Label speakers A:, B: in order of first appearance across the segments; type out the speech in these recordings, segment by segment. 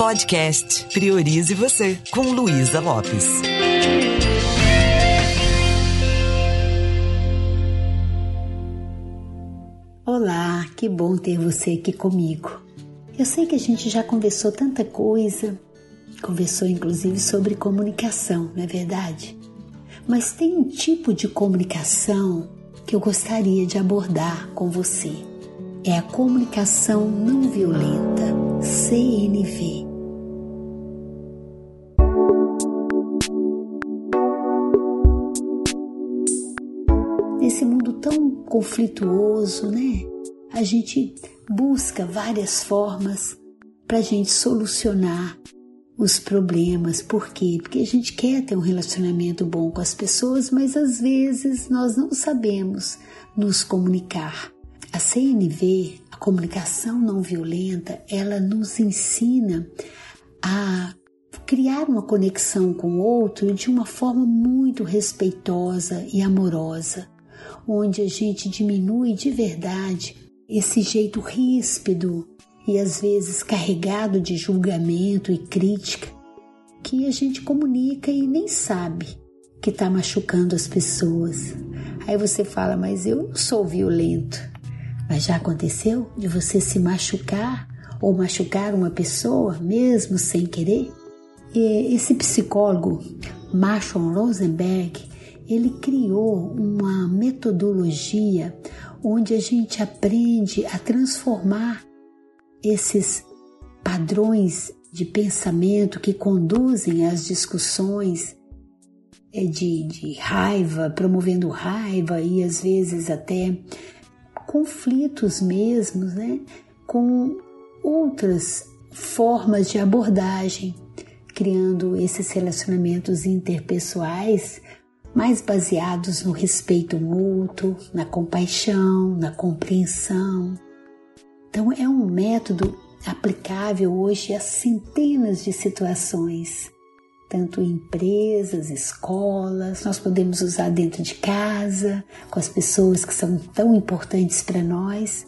A: Podcast Priorize Você, com Luísa Lopes.
B: Olá, que bom ter você aqui comigo. Eu sei que a gente já conversou tanta coisa, conversou inclusive sobre comunicação, não é verdade? Mas tem um tipo de comunicação que eu gostaria de abordar com você. É a comunicação não violenta, CNV. Nesse mundo tão conflituoso, né? A gente busca várias formas para a gente solucionar os problemas. Por quê? Porque a gente quer ter um relacionamento bom com as pessoas, mas às vezes nós não sabemos nos comunicar. A CNV, a comunicação não violenta, ela nos ensina a criar uma conexão com o outro de uma forma muito respeitosa e amorosa, onde a gente diminui de verdade esse jeito ríspido e às vezes carregado de julgamento e crítica que a gente comunica e nem sabe que está machucando as pessoas. Aí você fala, mas eu não sou violento. Mas já aconteceu de você se machucar ou machucar uma pessoa mesmo sem querer? E esse psicólogo, Marshall Rosenberg, ele criou uma metodologia onde a gente aprende a transformar esses padrões de pensamento que conduzem às discussões é, de, de raiva, promovendo raiva e às vezes até conflitos mesmos, né? Com outras formas de abordagem, criando esses relacionamentos interpessoais mais baseados no respeito mútuo, na compaixão, na compreensão. Então, é um método aplicável hoje a centenas de situações tanto em empresas, escolas, nós podemos usar dentro de casa, com as pessoas que são tão importantes para nós.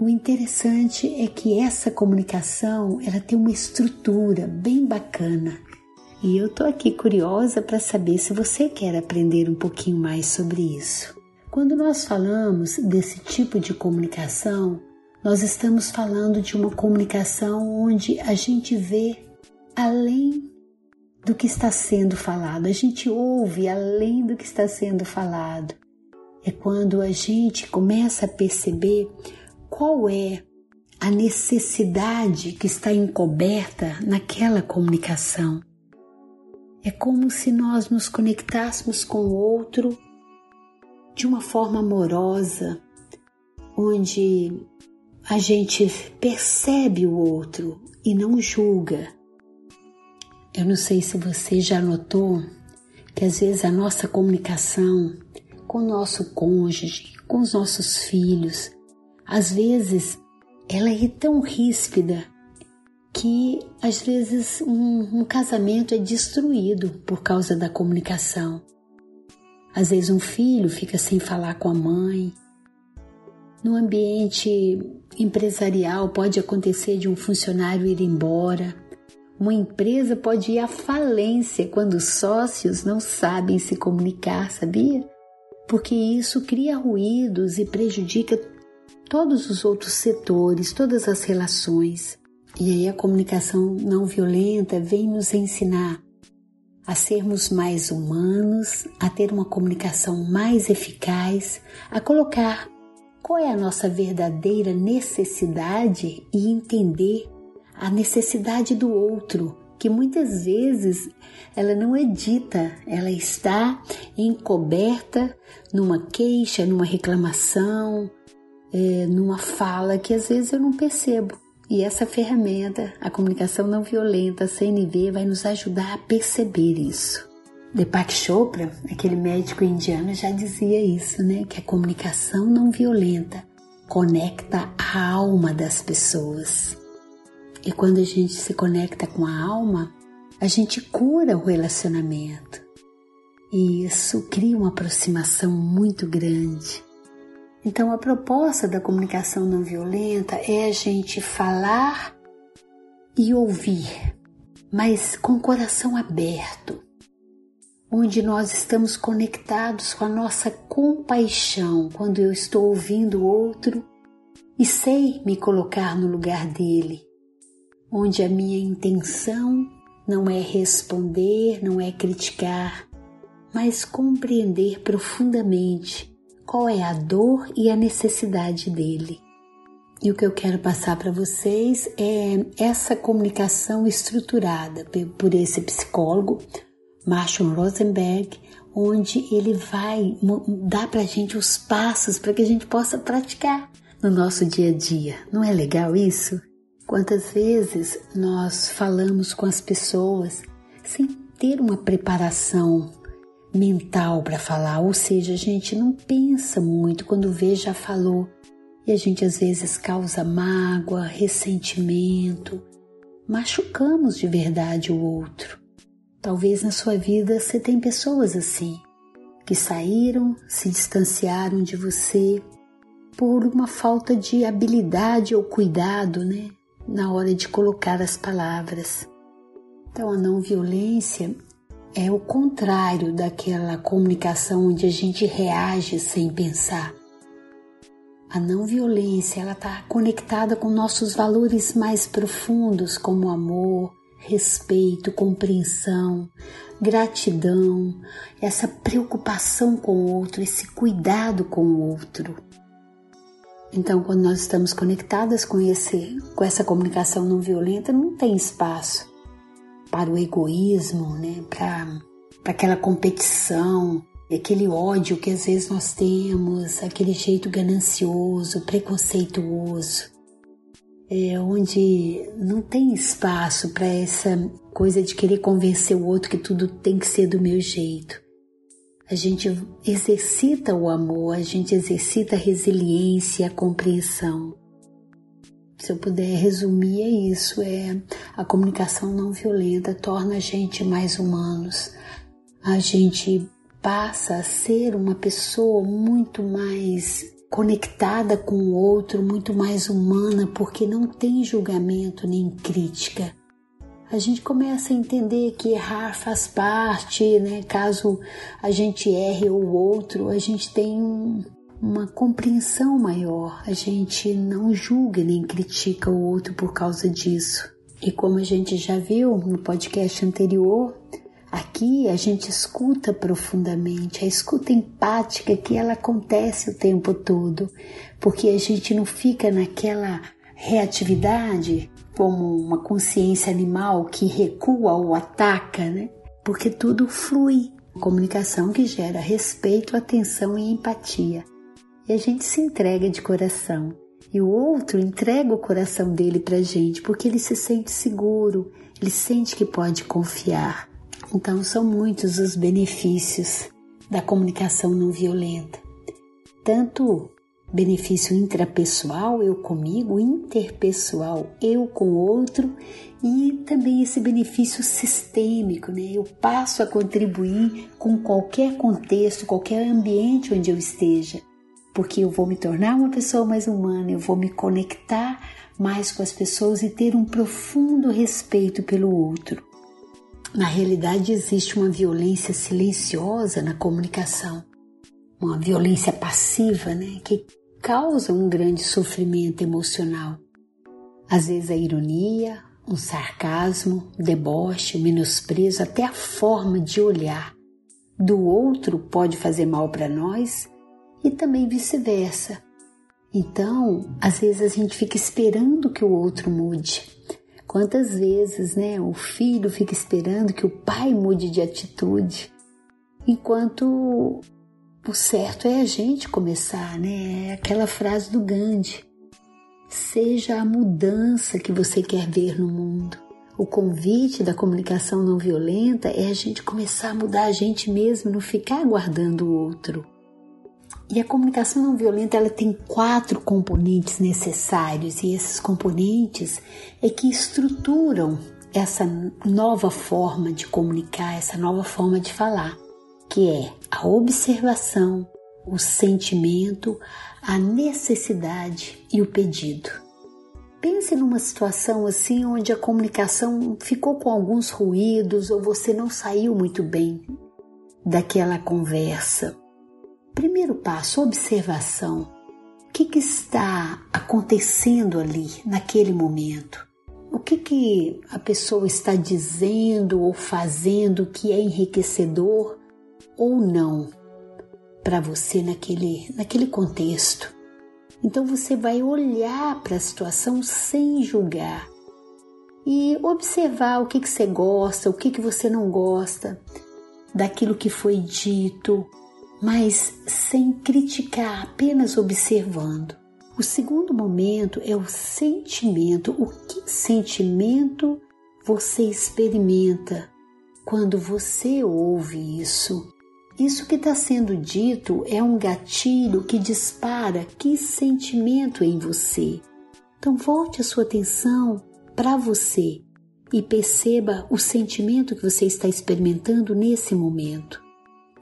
B: O interessante é que essa comunicação, ela tem uma estrutura bem bacana. E eu tô aqui curiosa para saber se você quer aprender um pouquinho mais sobre isso. Quando nós falamos desse tipo de comunicação, nós estamos falando de uma comunicação onde a gente vê além do que está sendo falado, a gente ouve além do que está sendo falado. É quando a gente começa a perceber qual é a necessidade que está encoberta naquela comunicação. É como se nós nos conectássemos com o outro de uma forma amorosa, onde a gente percebe o outro e não julga. Eu não sei se você já notou que às vezes a nossa comunicação com o nosso cônjuge, com os nossos filhos, às vezes ela é tão ríspida que às vezes um, um, casamento é destruído por causa da comunicação. Às vezes um filho fica sem falar com a mãe. No ambiente empresarial pode acontecer de um funcionário ir embora uma empresa pode ir à falência quando os sócios não sabem se comunicar, sabia? Porque isso cria ruídos e prejudica todos os outros setores, todas as relações. E aí a comunicação não violenta vem nos ensinar a sermos mais humanos, a ter uma comunicação mais eficaz, a colocar qual é a nossa verdadeira necessidade e entender a necessidade do outro, que muitas vezes ela não é dita, ela está encoberta numa queixa, numa reclamação, é, numa fala que às vezes eu não percebo. E essa ferramenta, a comunicação não violenta, a CNV, vai nos ajudar a perceber isso. Deepak Chopra, aquele médico indiano, já dizia isso, né? Que a comunicação não violenta conecta a alma das pessoas. E quando a gente se conecta com a alma, a gente cura o relacionamento. E isso cria uma aproximação muito grande. Então, a proposta da comunicação não violenta é a gente falar e ouvir, mas com o coração aberto, onde nós estamos conectados com a nossa compaixão. Quando eu estou ouvindo o outro e sei me colocar no lugar dele, onde a minha intenção não é responder, não é criticar, mas compreender profundamente qual é a dor e a necessidade dele. E o que eu quero passar para vocês é essa comunicação estruturada por esse psicólogo, Marshall Rosenberg, onde ele vai dar para a gente os passos para que a gente possa praticar no nosso dia a dia. Não é legal isso? Quantas vezes nós falamos com as pessoas sem ter uma preparação mental para falar, ou seja, a gente não pensa muito quando vê já falou e a gente às vezes causa mágoa, ressentimento, machucamos de verdade o outro. Talvez na sua vida você tenha pessoas assim, que saíram, se distanciaram de você por uma falta de habilidade ou cuidado, né, na hora de colocar as palavras. Então a não violência é o contrário daquela comunicação onde a gente reage sem pensar. A não violência, ela está conectada com nossos valores mais profundos, como amor, respeito, compreensão, gratidão, essa preocupação com o outro, esse cuidado com o outro. Então, quando nós estamos conectadas com esse, com essa comunicação não violenta, não tem espaço para o egoísmo, né? Para aquela competição, aquele ódio que às vezes nós temos, aquele jeito ganancioso, preconceituoso, é onde não tem espaço para essa coisa de querer convencer o outro que tudo tem que ser do meu jeito. A gente exercita o amor, a gente exercita a resiliência, a compreensão. Se eu puder resumir, é isso: é a comunicação não violenta torna a gente mais humanos. A gente passa a ser uma pessoa muito mais conectada com o outro, muito mais humana, porque não tem julgamento nem crítica. A gente começa a entender que errar faz parte, né? Caso a gente erre ou o outro, a gente tem uma compreensão maior. A gente não julga nem critica o outro por causa disso. E como a gente já viu no podcast anterior, Aqui a gente escuta profundamente, a escuta empática que ela acontece o tempo todo, porque a gente não fica naquela reatividade como uma consciência animal que recua ou ataca, né? Porque tudo flui. Comunicação que gera respeito, atenção e empatia. E a gente se entrega de coração. E o outro entrega o coração dele pra gente, porque ele se sente seguro, ele sente que pode confiar. Então, são muitos os benefícios da comunicação não violenta. Tanto benefício intrapessoal, eu comigo, interpessoal, eu com o outro, e também esse benefício sistêmico, né? Eu passo a contribuir com qualquer contexto, qualquer ambiente onde eu esteja, porque eu vou me tornar uma pessoa mais humana, eu vou me conectar mais com as pessoas e ter um profundo respeito pelo outro. Na realidade, existe uma violência silenciosa na comunicação, uma violência passiva, né, que causa um grande sofrimento emocional. Às vezes a ironia, um sarcasmo, deboche, o menosprezo, até a forma de olhar do outro pode fazer mal para nós e também vice-versa. Então, às vezes a gente fica esperando que o outro mude, Quantas vezes, né, o filho fica esperando que o pai mude de atitude, enquanto o certo é a gente começar, né? É aquela frase do Gandhi: seja a mudança que você quer ver no mundo. O convite da comunicação não violenta é a gente começar a mudar a gente mesmo, não ficar aguardando o outro. E a comunicação não violenta ela tem quatro componentes necessários e esses componentes é que estruturam essa nova forma de comunicar, essa nova forma de falar, que é a observação, o sentimento, a necessidade e o pedido. Pense numa situação assim onde a comunicação ficou com alguns ruídos ou você não saiu muito bem daquela conversa. Primeiro passo, observação. O que, que está acontecendo ali, naquele momento? O que, que a pessoa está dizendo ou fazendo que é enriquecedor ou não para você naquele, naquele contexto? Então você vai olhar para a situação sem julgar e observar o que, que você gosta, o que, que você não gosta daquilo que foi dito, mas sem criticar, apenas observando. O segundo momento é o sentimento. O que sentimento você experimenta quando você ouve isso? Isso que está sendo dito é um gatilho que dispara que sentimento em você. Então, volte a sua atenção para você e perceba o sentimento que você está experimentando nesse momento.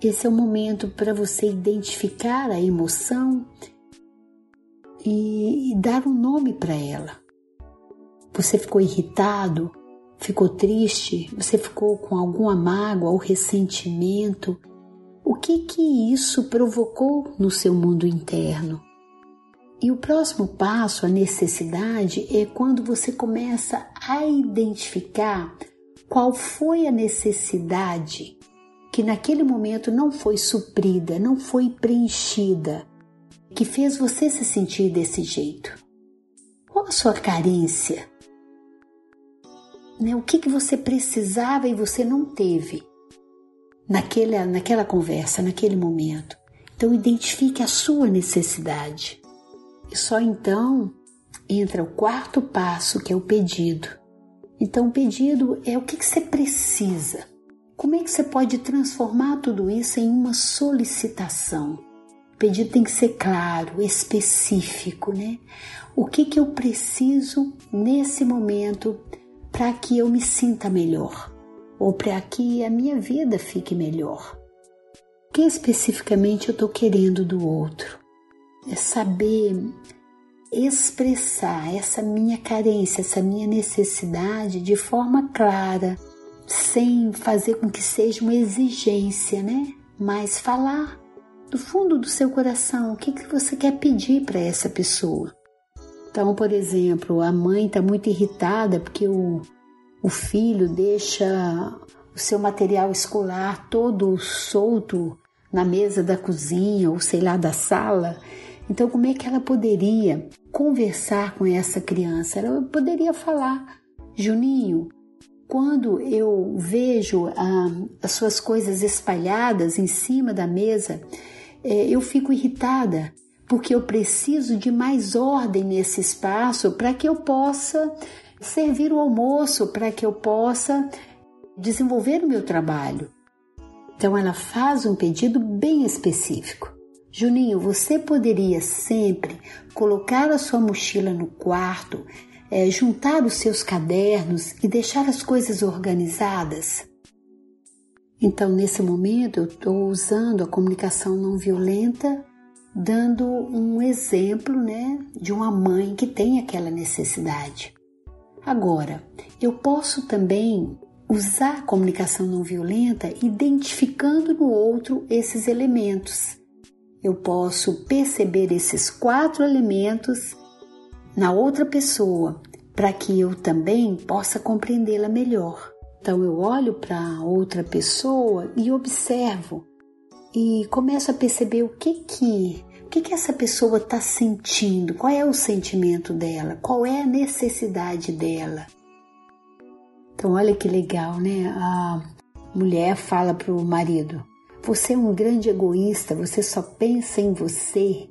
B: Esse é o momento para você identificar a emoção e, e dar um nome para ela. Você ficou irritado, ficou triste, você ficou com alguma mágoa ou ressentimento o que que isso provocou no seu mundo interno. E o próximo passo, a necessidade, é quando você começa a identificar qual foi a necessidade que naquele momento não foi suprida, não foi preenchida, que fez você se sentir desse jeito. Qual a sua carência? Né? O que, que você precisava e você não teve? naquela, naquela conversa, naquele momento. Então, identifique a sua necessidade. E só então entra o quarto passo, que é o pedido. Então, o pedido é o que, que você precisa. Como é que você pode transformar tudo isso em uma solicitação? O pedido tem que ser claro, específico, né? O que, que eu preciso nesse momento para que eu me sinta melhor? ou para que a minha vida fique melhor. O que especificamente eu estou querendo do outro? É saber expressar essa minha carência, essa minha necessidade de forma clara, sem fazer com que seja uma exigência, né? Mas falar do fundo do seu coração o que, que você quer pedir para essa pessoa. Então, por exemplo, a mãe está muito irritada porque o, o filho deixa o seu material escolar todo solto na mesa da cozinha ou sei lá da sala. Então, como é que ela poderia conversar com essa criança? Ela poderia falar: Juninho, quando eu vejo ah, as suas coisas espalhadas em cima da mesa, eh, eu fico irritada, porque eu preciso de mais ordem nesse espaço para que eu possa servir o almoço para que eu possa desenvolver o meu trabalho. Então ela faz um pedido bem específico. Juninho, você poderia sempre colocar a sua mochila no quarto, é, juntar os seus cadernos e deixar as coisas organizadas? Então, nesse momento, eu estou usando a comunicação não violenta, dando um exemplo né, de uma mãe que tem aquela necessidade. Agora, eu posso também usar a comunicação não violenta identificando no outro esses elementos. Eu posso perceber esses quatro elementos na outra pessoa para que eu também possa compreendê-la melhor. Então eu olho para outra pessoa e observo e começo a perceber o que que o que, que essa pessoa está sentindo? Qual é o sentimento dela? Qual é a necessidade dela? Então, olha que legal, né? A mulher fala para o marido: Você é um grande egoísta, você só pensa em você.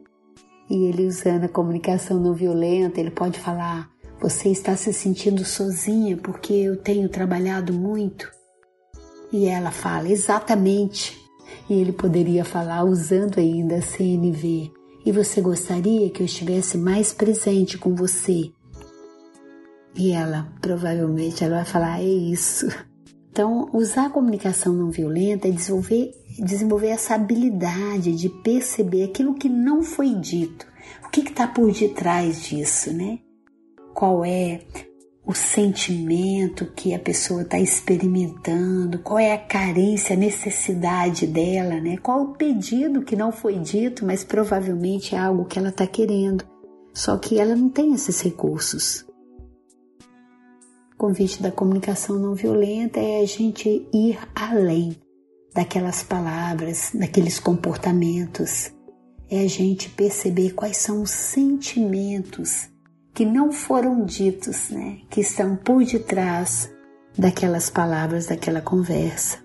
B: E ele, usando a comunicação não violenta, ele pode falar: Você está se sentindo sozinha porque eu tenho trabalhado muito. E ela fala: Exatamente. E ele poderia falar usando ainda a CNV. E você gostaria que eu estivesse mais presente com você? E ela, provavelmente, ela vai falar: é isso. Então, usar a comunicação não violenta é desenvolver, desenvolver essa habilidade de perceber aquilo que não foi dito. O que está por detrás disso, né? qual é o sentimento que a pessoa está experimentando, qual é a carência, a necessidade dela, né? Qual o pedido que não foi dito, mas provavelmente é algo que ela está querendo, só que ela não tem esses recursos. O convite da comunicação não violenta é a gente ir além daquelas palavras, daqueles comportamentos, é a gente perceber quais são os sentimentos que não foram ditos, né, que estão por detrás daquelas palavras, daquela conversa.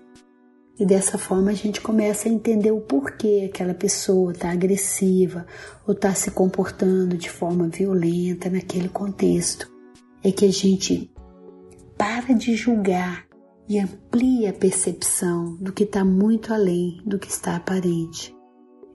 B: E dessa forma a gente começa a entender o porquê aquela pessoa está agressiva ou está se comportando de forma violenta naquele contexto. É que a gente para de julgar e amplia a percepção do que está muito além do que está aparente.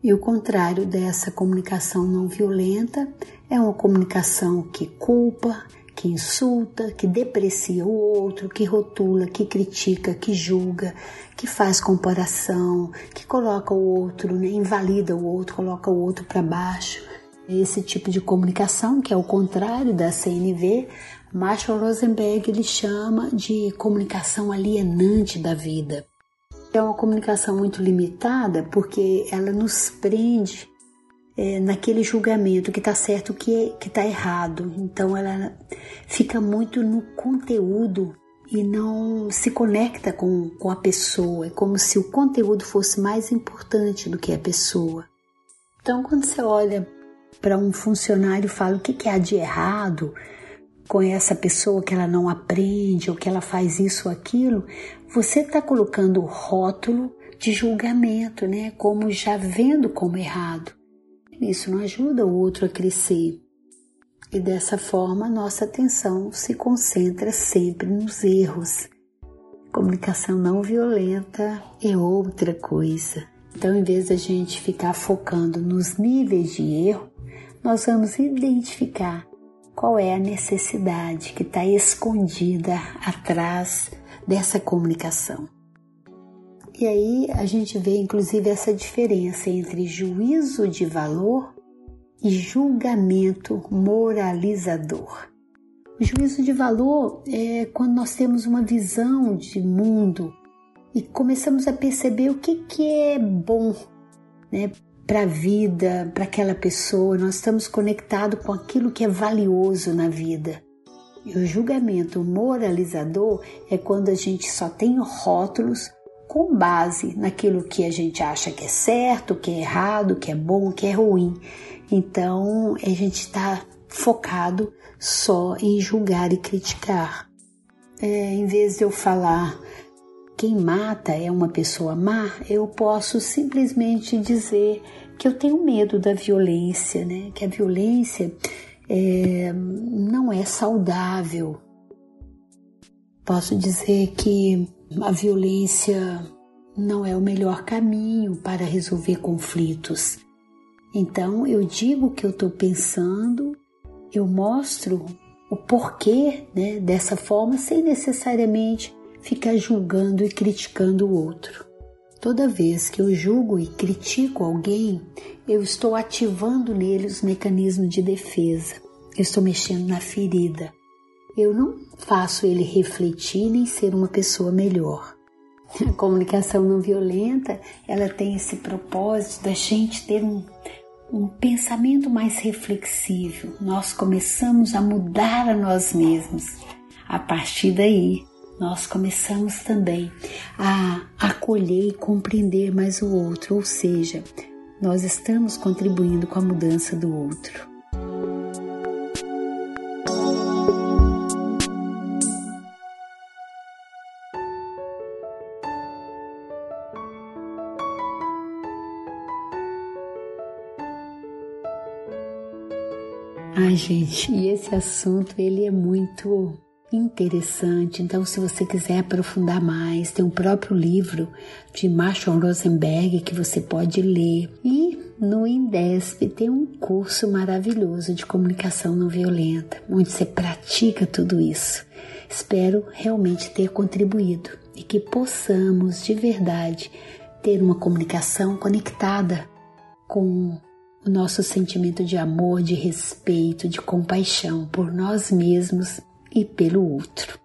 B: E o contrário dessa comunicação não violenta é uma comunicação que culpa, que insulta, que deprecia o outro, que rotula, que critica, que julga, que faz comparação, que coloca o outro, né, invalida o outro, coloca o outro para baixo. Esse tipo de comunicação, que é o contrário da CNV, Marshall Rosenberg ele chama de comunicação alienante da vida. É uma comunicação muito limitada porque ela nos prende é, naquele julgamento que está certo que que está errado. Então ela fica muito no conteúdo e não se conecta com, com a pessoa. É como se o conteúdo fosse mais importante do que a pessoa. Então quando você olha para um funcionário e fala o que, que há de errado com essa pessoa que ela não aprende ou que ela faz isso ou aquilo, você está colocando o rótulo de julgamento, né? Como já vendo como errado. Isso não ajuda o outro a crescer. E dessa forma, nossa atenção se concentra sempre nos erros. Comunicação não violenta é outra coisa. Então, em vez da gente ficar focando nos níveis de erro, nós vamos identificar qual é a necessidade que está escondida atrás dessa comunicação. E aí a gente vê inclusive essa diferença entre juízo de valor e julgamento moralizador. O juízo de valor é quando nós temos uma visão de mundo e começamos a perceber o que, que é bom né, para a vida, para aquela pessoa. Nós estamos conectados com aquilo que é valioso na vida. E o julgamento moralizador é quando a gente só tem rótulos com base naquilo que a gente acha que é certo, que é errado, que é bom, que é ruim. Então a gente está focado só em julgar e criticar. É, em vez de eu falar quem mata é uma pessoa má, eu posso simplesmente dizer que eu tenho medo da violência, né? Que a violência é, não é saudável. Posso dizer que a violência não é o melhor caminho para resolver conflitos. Então eu digo o que eu estou pensando, eu mostro o porquê né, dessa forma sem necessariamente ficar julgando e criticando o outro. Toda vez que eu julgo e critico alguém, eu estou ativando nele os mecanismos de defesa. Eu estou mexendo na ferida. Eu não faço ele refletir nem ser uma pessoa melhor. A comunicação não violenta, ela tem esse propósito da gente ter um, um pensamento mais reflexivo. Nós começamos a mudar a nós mesmos. A partir daí, nós começamos também a acolher e compreender mais o outro, ou seja, nós estamos contribuindo com a mudança do outro. Ai, gente, e esse assunto ele é muito interessante. Então, se você quiser aprofundar mais, tem o próprio livro de Marshall Rosenberg que você pode ler. E no Indesp tem um curso maravilhoso de comunicação não violenta, onde você pratica tudo isso. Espero realmente ter contribuído e que possamos de verdade ter uma comunicação conectada com o nosso sentimento de amor, de respeito, de compaixão por nós mesmos e pelo outro.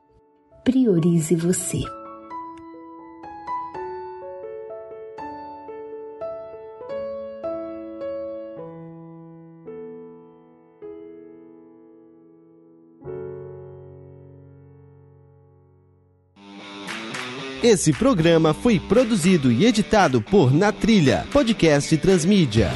B: Priorize você.
C: Esse programa foi produzido e editado por Na Trilha, podcast Transmídia.